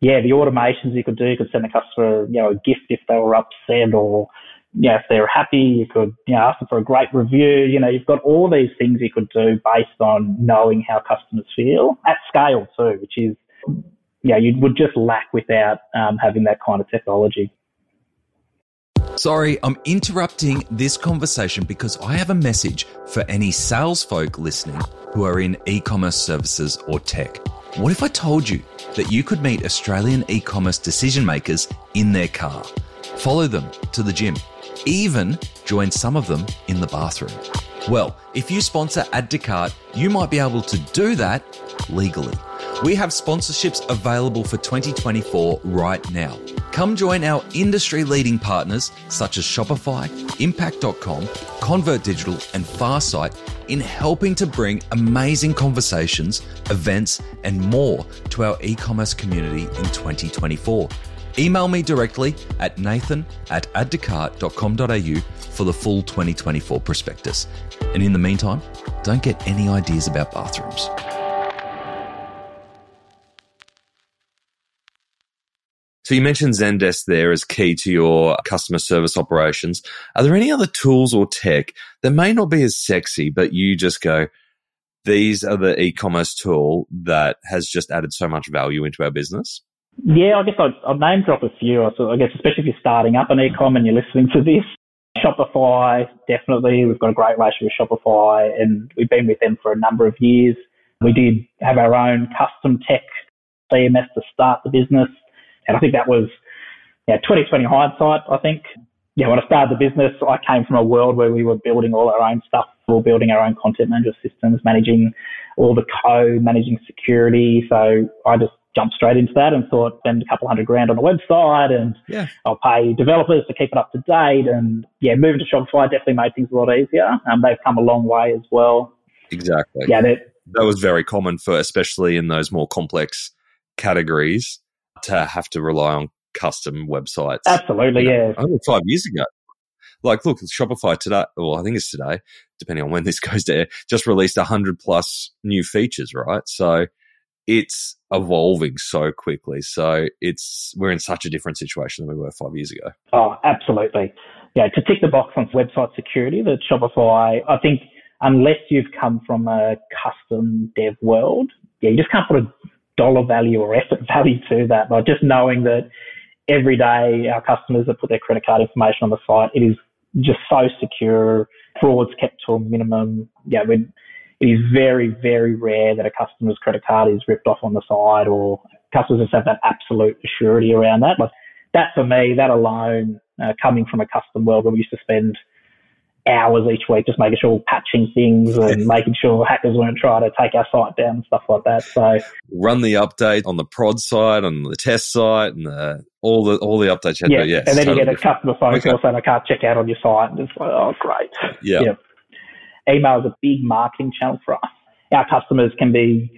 yeah, the automations you could do, you could send a customer, you know, a gift if they were upset or know, if they're happy, you could, you know, ask them for a great review. You know, you've got all these things you could do based on knowing how customers feel at scale too, which is, yeah, you would just lack without um, having that kind of technology. Sorry, I'm interrupting this conversation because I have a message for any sales folk listening who are in e commerce services or tech. What if I told you that you could meet Australian e commerce decision makers in their car? Follow them to the gym even join some of them in the bathroom. Well, if you sponsor Add to Cart, you might be able to do that legally. We have sponsorships available for 2024 right now. Come join our industry leading partners such as Shopify, Impact.com, Convert Digital, and Farsight in helping to bring amazing conversations, events, and more to our e commerce community in 2024. Email me directly at nathan at addtocart.com.au for the full 2024 prospectus. And in the meantime, don't get any ideas about bathrooms. So you mentioned Zendesk there as key to your customer service operations. Are there any other tools or tech that may not be as sexy, but you just go, these are the e-commerce tool that has just added so much value into our business? Yeah, I guess I'd, I'd name drop a few. I guess especially if you're starting up an e-com and you're listening to this. Shopify, definitely. We've got a great relationship with Shopify and we've been with them for a number of years. We did have our own custom tech CMS to start the business. And I think that was yeah, 2020 hindsight, I think. Yeah, when I started the business, I came from a world where we were building all our own stuff. We were building our own content management systems, managing all the code, managing security. So I just jumped straight into that and thought spend a couple hundred grand on a website and Yeah. I'll pay developers to keep it up to date. And yeah, moving to Shopify definitely made things a lot easier. Um, they've come a long way as well. Exactly. Yeah, they're, That was very common for, especially in those more complex categories, to have to rely on custom websites. absolutely, You know, yeah. Only five years ago. Like, look, Shopify today, well, I think it's today, depending on when this goes to air, just released 100 plus new features, right? So it's evolving so quickly. So it's, we're in such a different situation than we were five years ago. Oh, absolutely. Yeah, to tick the box on website security, that Shopify, I think unless you've come from a custom dev world, yeah, you just can't put a dollar value or effort value to that. But just knowing that every day our customers that put their credit card information on the site, it is just so secure. Fraud's kept to a minimum. Yeah, we, it is very, very rare that a customer's credit card is ripped off on the side or customers just have that absolute surety around that. Like that for me, that alone, uh, coming from a custom world where we used to spend hours each week just making sure we're patching things and making sure hackers weren't trying to take our site down and stuff like that. So Run the update on the prod side, on the test site, and the, all the all the updates you had yeah, to do. Yes, and then you totally get a different. customer phone Okay. call saying I can't check out on your site, and it's like, oh great. Yeah. Yeah. Email is a big marketing channel for us. Our customers can be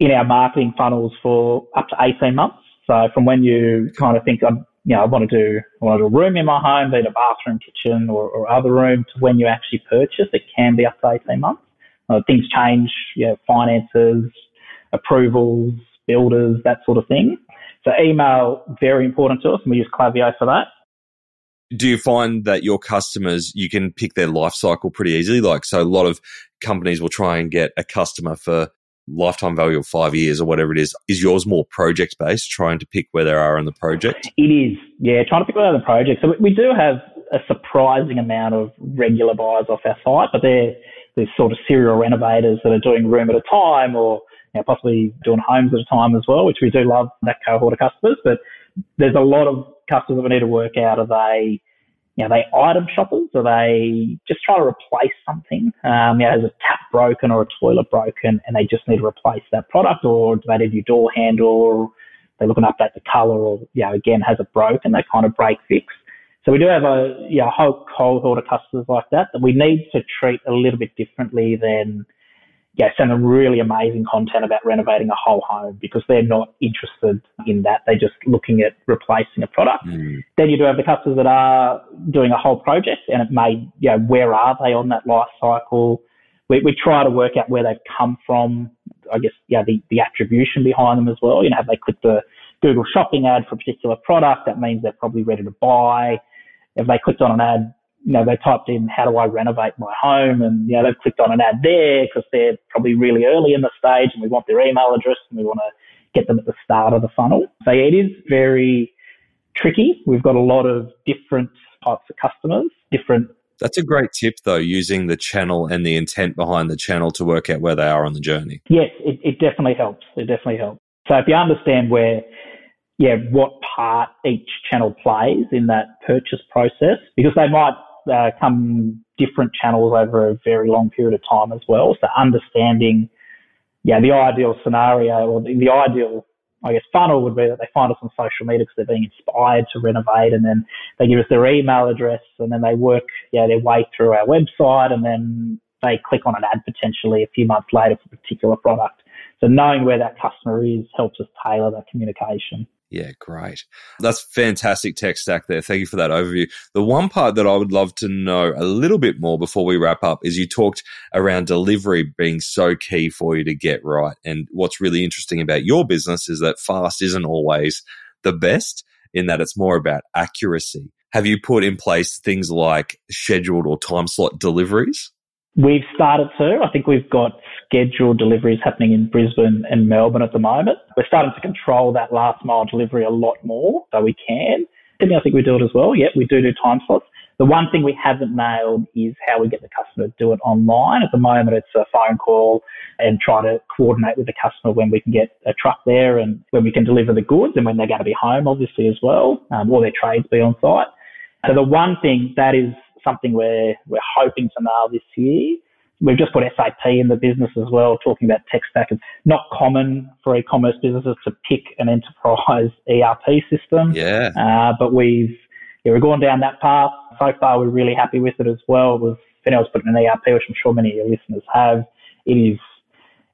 in our marketing funnels for up to 18 months. So from when you kind of think, I'm, you know, I want to do, I want to do a room in my home, be it a bathroom, kitchen, or, or other room, to when you actually purchase, it can be up to 18 months. Uh, things change, you know, finances, approvals, builders, that sort of thing. So email, very important to us, and we use Klaviyo for that. Do you find that your customers you can pick their life cycle pretty easily like so a lot of companies will try and get a customer for lifetime value of five years or whatever it is is yours more project based trying to pick where they are in the project It is, yeah, trying to pick out the project. So we- we do have a surprising amount of regular buyers off our site, but they're, they're sort of serial renovators that are doing room at a time or you know, possibly doing homes at a time as well, which we do love that cohort of customers. But there's a lot of customers that we need to work out. Are they, you know, they item shoppers? Are they just trying to replace something? Um, you know, has a tap broken or a toilet broken and they just need to replace that product or do they need a new door handle or they're looking to update the color or, you know, again, has it broken, they kind of break fix. So we do have a, you know, whole cohort of customers like that that we need to treat a little bit differently than, yeah, send them really amazing content about renovating a whole home because they're not interested in that. They're just looking at replacing a product. Hmm. Then you do have the customers that are doing a whole project and it may, you know, where are they on that life cycle? We, we try to work out where they've come from. I guess, yeah, the, the attribution behind them as well. You know, have they clicked the Google shopping ad for a particular product? That means they're probably ready to buy. If they clicked on an ad, you know, they typed in, how do I renovate my home? And, you know, they've clicked on an ad there because they're probably really early in the stage and we want their email address and we want to get them at the start of the funnel. So it is very tricky. We've got a lot of different types of customers, different that's a great tip though using the channel and the intent behind the channel to work out where they are on the journey Yes, it, it definitely helps. It definitely helps. So if you understand where, yeah, what part each channel plays in that purchase process, because they might uh, come different channels over a very long period of time as well. So understanding, yeah, the ideal scenario or the, the ideal, I guess, funnel would be that they find us on social media because they're being inspired to renovate and then they give us their email address and then they work, yeah, their way through our website and then they click on an ad potentially a few months later for a particular product. So knowing where that customer is helps us tailor that communication. Yeah, great. That's fantastic tech stack there. Thank you for that overview. The one part that I would love to know a little bit more before we wrap up is you talked around delivery being so key for you to get right. And what's really interesting about your business is that fast isn't always the best in that it's more about accuracy. Have you put in place things like scheduled or time slot deliveries? We've started to. I think we've got scheduled deliveries happening in Brisbane and Melbourne at the moment. We're starting to control that last mile delivery a lot more, so we can. Sydney, I think we do it as well. Yep, we do do time slots. The one thing we haven't nailed is how we get the customer to do it online. At the moment, it's a phone call and try to coordinate with the customer when we can get a truck there and when we can deliver the goods and when they're going to be home, obviously, as well, um, or their trades be on site. So the one thing that is something we're, we're hoping to nail this year. we've just put SAP in the business as well, talking about tech stack. It's not common for e-commerce businesses to pick an enterprise ERP system. Yeah. Uh, but we've, yeah, we've gone down that path. So far, we're really happy with it as well. We've been able to put in an ERP, which I'm sure many of your listeners have. It is,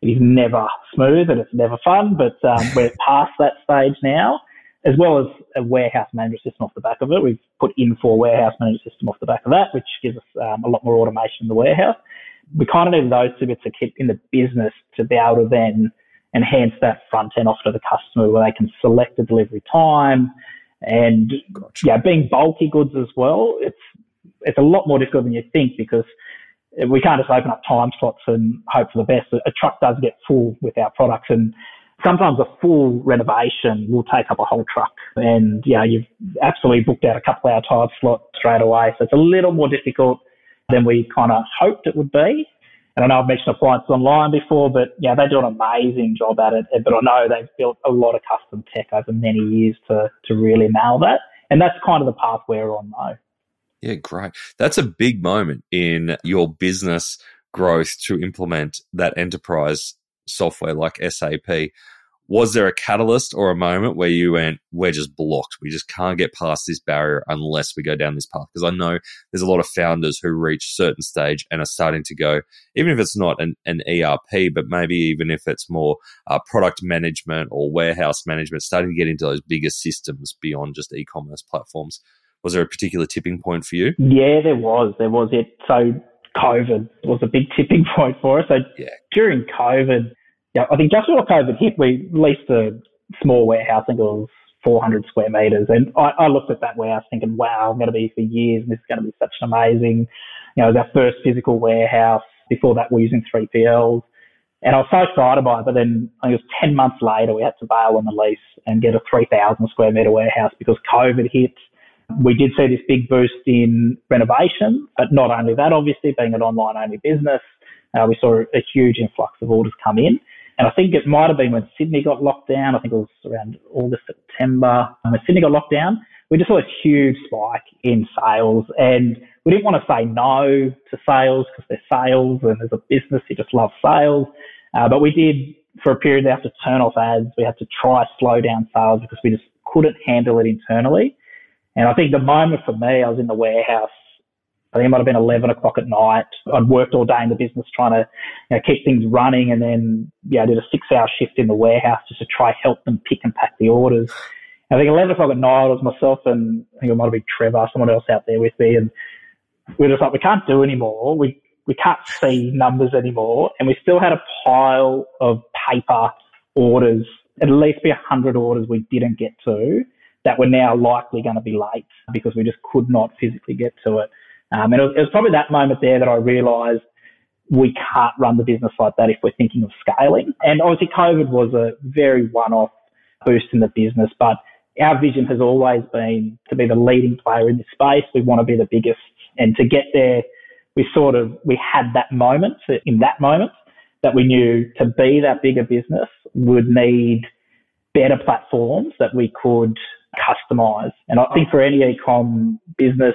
it is never smooth and it's never fun, but um, we're past that stage now as well as a warehouse management system off the back of it. We've put Infor warehouse management system off the back of that, which gives us um, a lot more automation in the warehouse. We kind of need those two bits to keep in the business to be able to then enhance that front end offer to the customer where they can select the delivery time and gotcha. yeah, being bulky goods as well. It's it's a lot more difficult than you think because we can't just open up time slots and hope for the best. A truck does get full with our products and sometimes a full renovation will take up a whole truck and yeah, you've absolutely booked out a couple hour time slot straight away. So it's a little more difficult than we kind of hoped it would be. And I know I've mentioned Appliances Online before, but yeah, they do an amazing job at it. But I know they've built a lot of custom tech over many years to, to really nail that. And that's kind of the path we're on though. Yeah, great. That's a big moment in your business growth to implement that enterprise software like SAP. Was there a catalyst or a moment where you went, we're just blocked? We just can't get past this barrier unless we go down this path? Because I know there's a lot of founders who reach a certain stage and are starting to go, even if it's not an, an ERP, but maybe even if it's more uh, product management or warehouse management, starting to get into those bigger systems beyond just e commerce platforms. Was there a particular tipping point for you? Yeah, there was. There was it. So COVID was a big tipping point for us. So yeah. during COVID, yeah, I think just before COVID hit, we leased a small warehouse. I think it was 400 square meters. And I, I looked at that warehouse thinking, wow, I'm going to be for years and this is going to be such an amazing, you know, it was our first physical warehouse. Before that, we were using 3PLs. And I was so excited by it, but then I think it was 10 months later, we had to bail on the lease and get a 3,000 square meter warehouse because COVID hit. We did see this big boost in renovation, but not only that, obviously, being an online only business, uh, we saw a huge influx of orders come in. And I think it might have been when Sydney got locked down. I think it was around August, September. When Sydney got locked down, we just saw a huge spike in sales. And we didn't want to say no to sales because they're sales and as a business, you just love sales. Uh, but we did, for a period, they have to turn off ads. We had to try slow down sales because we just couldn't handle it internally. And I think the moment for me, I was in the warehouse I think it might have been 11 o'clock at night. I'd worked all day in the business trying to you know, keep things running. And then, yeah, I did a six hour shift in the warehouse just to try and help them pick and pack the orders. I think 11 o'clock at night, it was myself and I think it might have been Trevor, someone else out there with me. And we were just like, we can't do anymore. We, we can't see numbers anymore. And we still had a pile of paper orders, at least be 100 orders we didn't get to that were now likely going to be late because we just could not physically get to it. Um, and it was, it was probably that moment there that I realised we can't run the business like that if we're thinking of scaling. And obviously, COVID was a very one-off boost in the business, but our vision has always been to be the leading player in this space. We want to be the biggest, and to get there, we sort of we had that moment in that moment that we knew to be that bigger business would need better platforms that we could customize. And I think for any e-com business,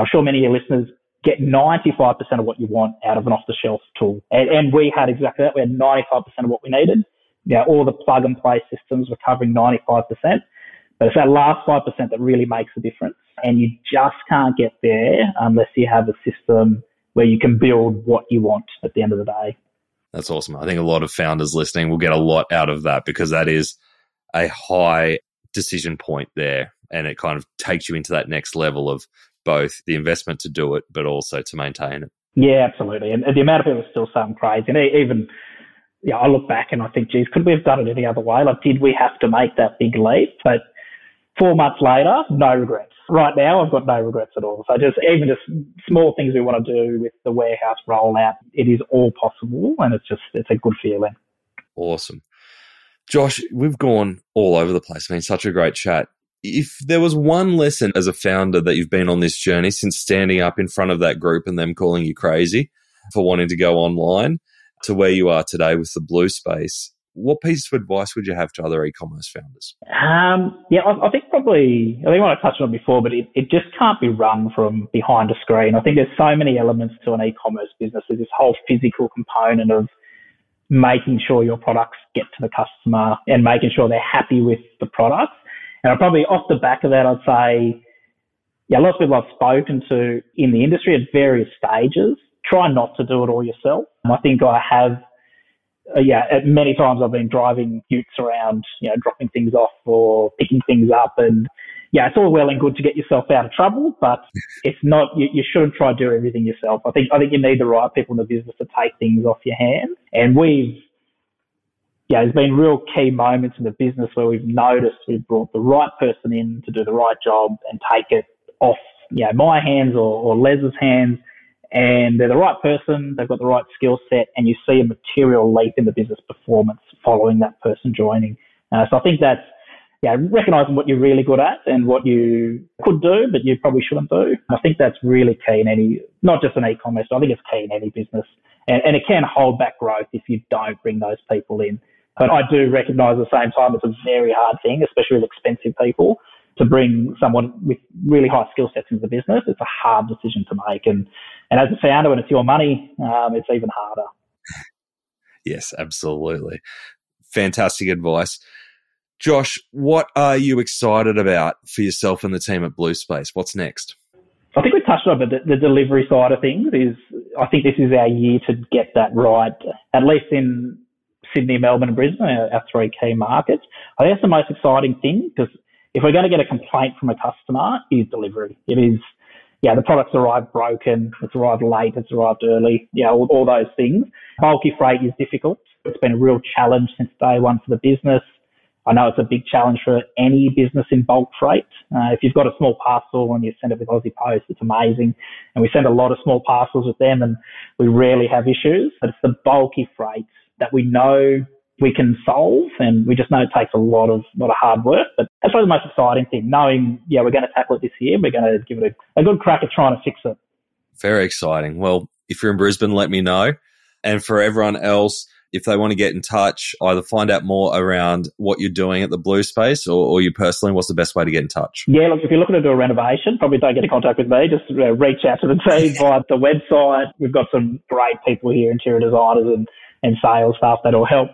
I'm sure many of your listeners get 95% of what you want out of an off-the-shelf tool. And, and we had exactly that. We had 95% of what we needed. You know, all the plug and play systems were covering 95%. But it's that last 5% that really makes a difference. And you just can't get there unless you have a system where you can build what you want at the end of the day. That's awesome. I think a lot of founders listening will get a lot out of that because that is a high decision point there. And it kind of takes you into that next level of both the investment to do it, but also to maintain it. Yeah, absolutely. And the amount of people still sound crazy. And even, yeah, I look back and I think, geez, could we have done it any other way? Like, did we have to make that big leap? But four months later, no regrets. Right now, I've got no regrets at all. So just even just small things we want to do with the warehouse rollout, it is all possible, and it's just it's a good feeling. Awesome. Josh, we've gone all over the place. It's been such a great chat if there was one lesson as a founder that you've been on this journey since standing up in front of that group and them calling you crazy for wanting to go online to where you are today with the blue space, what piece of advice would you have to other e-commerce founders? Um, yeah, I, I, think probably, I think I touched on before, but it, it just can't be run from behind a screen. I think there's so many elements to an e-commerce business. There's this whole physical component of making sure your products get to the customer and making sure they're happy with the products. And I probably off the back of that, I'd say, yeah, a lot of people I've spoken to in the industry at various stages try not to do it all yourself. I think I have uh, yeah, many times I've been driving utes around, you know, dropping things off or picking things up. And yeah, it's all well and good to get yourself out of trouble, but it's not, you, you shouldn't try to do everything yourself. I think, I think you need the right people in the business to take things off your hands. And we've, yeah, there's been real key moments in the business where we've noticed we've brought the right person in to do the right job and take it off, you know, my hands or, or Les's hands and they're the right person, they've got the right skill set, and you see a material leap in the business performance following that person joining. Uh, so I think that's yeah, recognizing what you're really good at and what you could do, but you probably shouldn't do. I think that's really key in any, not just in e-commerce, I think it's key in any business. And, and it can hold back growth if you don't bring those people in. But I do recognize at the same time it's a very hard thing, especially with expensive people to bring someone with really high skill sets into the business, it's a hard decision to make. And, and as a founder, when it's your money, um, it's even harder. Yes, absolutely. Fantastic advice. Josh, what are you excited about for yourself and the team at Blue Space? What's next? I think we touched on it, the, the delivery side of things is, I think this is our year to get that right, at least in Sydney, Melbourne, and Brisbane, our, three key markets. I think that's the most exciting thing because if we're going to get a complaint from a customer, is delivery. It is, yeah, the product's arrived broken, it's arrived late, it's arrived early, yeah, all, all those things. Bulky freight is difficult. It's been a real challenge since day one for the business. I know it's a big challenge for any business in bulk freight. Uh, if you've got a small parcel and you send it with Aussie Post, it's amazing. And we send a lot of small parcels with them and we rarely have issues. But it's the bulky freight that we know we can solve, and we just know it takes a lot of lot of hard work. But that's probably the most exciting thing, knowing yeah we're going to tackle it this year. We're going to give it a, a good crack at trying to fix it. Very exciting. Well, if you're in Brisbane, let me know. And for everyone else, if they want to get in touch, either find out more around what you're doing at the Blue Space or, or you personally, what's the best way to get in touch? Yeah, look, if you're looking to do a renovation, probably don't get in contact with me. Just uh, reach out to the team via the website. We've got some great people here, interior designers and, and sales staff that'll help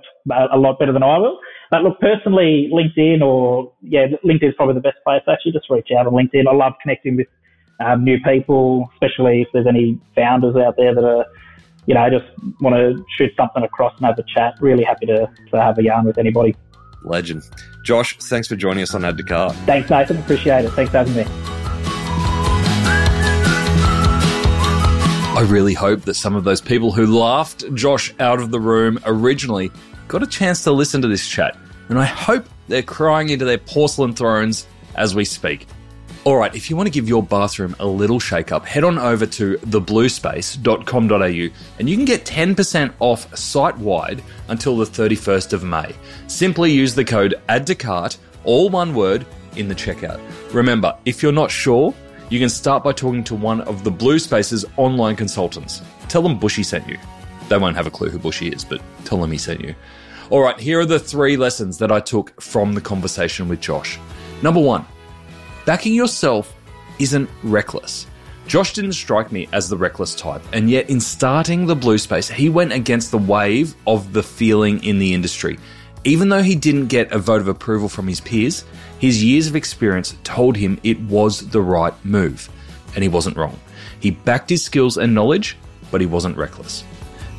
a lot better than I will. But look, personally, LinkedIn or yeah, LinkedIn is probably the best place. Actually, just reach out on LinkedIn. I love connecting with um, new people, especially if there's any founders out there that are, you know, I just want to shoot something across and have a chat. Really happy to, to have a yarn with anybody. Legend. Josh, thanks for joining us on Add to Cart. Thanks, Nathan. Appreciate it. Thanks for having me. I really hope that some of those people who laughed Josh out of the room originally got a chance to listen to this chat, and I hope they're crying into their porcelain thrones as we speak. Alright, if you want to give your bathroom a little shake up, head on over to thebluespace.com.au and you can get 10% off site wide until the 31st of May. Simply use the code add to cart, all one word, in the checkout. Remember, if you're not sure, you can start by talking to one of the Blue Space's online consultants. Tell them Bushy sent you. They won't have a clue who Bushy is, but tell them he sent you. All right, here are the three lessons that I took from the conversation with Josh. Number one, backing yourself isn't reckless. Josh didn't strike me as the reckless type, and yet in starting the blue space, he went against the wave of the feeling in the industry. Even though he didn't get a vote of approval from his peers, his years of experience told him it was the right move, and he wasn't wrong. He backed his skills and knowledge, but he wasn't reckless.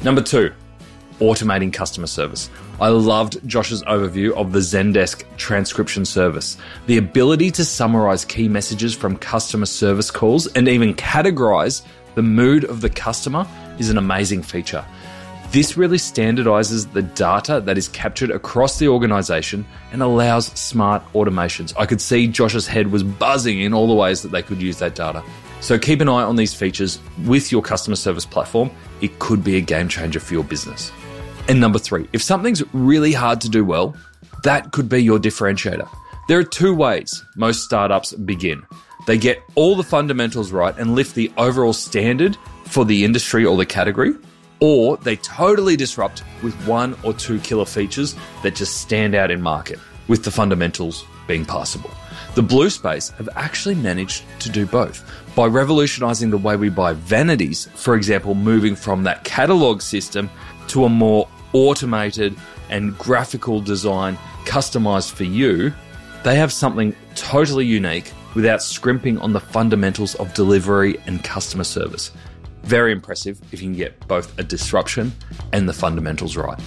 Number two, automating customer service. I loved Josh's overview of the Zendesk transcription service. The ability to summarize key messages from customer service calls and even categorize the mood of the customer is an amazing feature. This really standardizes the data that is captured across the organization and allows smart automations. I could see Josh's head was buzzing in all the ways that they could use that data. So keep an eye on these features with your customer service platform. It could be a game changer for your business. And number three, if something's really hard to do well, that could be your differentiator. There are two ways most startups begin. They get all the fundamentals right and lift the overall standard for the industry or the category, or they totally disrupt with one or two killer features that just stand out in market, with the fundamentals being passable. The Blue Space have actually managed to do both by revolutionizing the way we buy vanities, for example, moving from that catalog system to a more automated and graphical design customized for you. They have something totally unique without scrimping on the fundamentals of delivery and customer service. Very impressive if you can get both a disruption and the fundamentals right.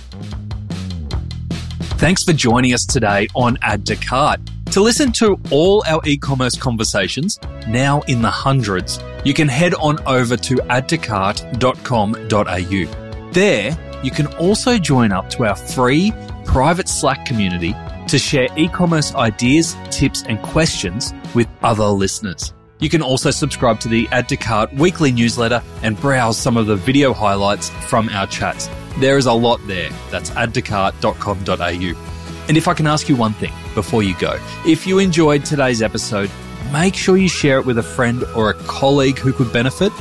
Thanks for joining us today on Add to Cart. To listen to all our e commerce conversations, now in the hundreds, you can head on over to addtocart.com.au. There, you can also join up to our free private Slack community to share e commerce ideas, tips, and questions with other listeners. You can also subscribe to the Add to Cart weekly newsletter and browse some of the video highlights from our chats. There is a lot there. That's addtocart.com.au. And if I can ask you one thing before you go, if you enjoyed today's episode, make sure you share it with a friend or a colleague who could benefit,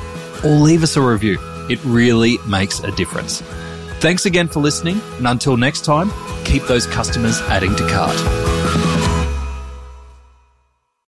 or leave us a review. It really makes a difference. Thanks again for listening, and until next time, keep those customers adding to cart.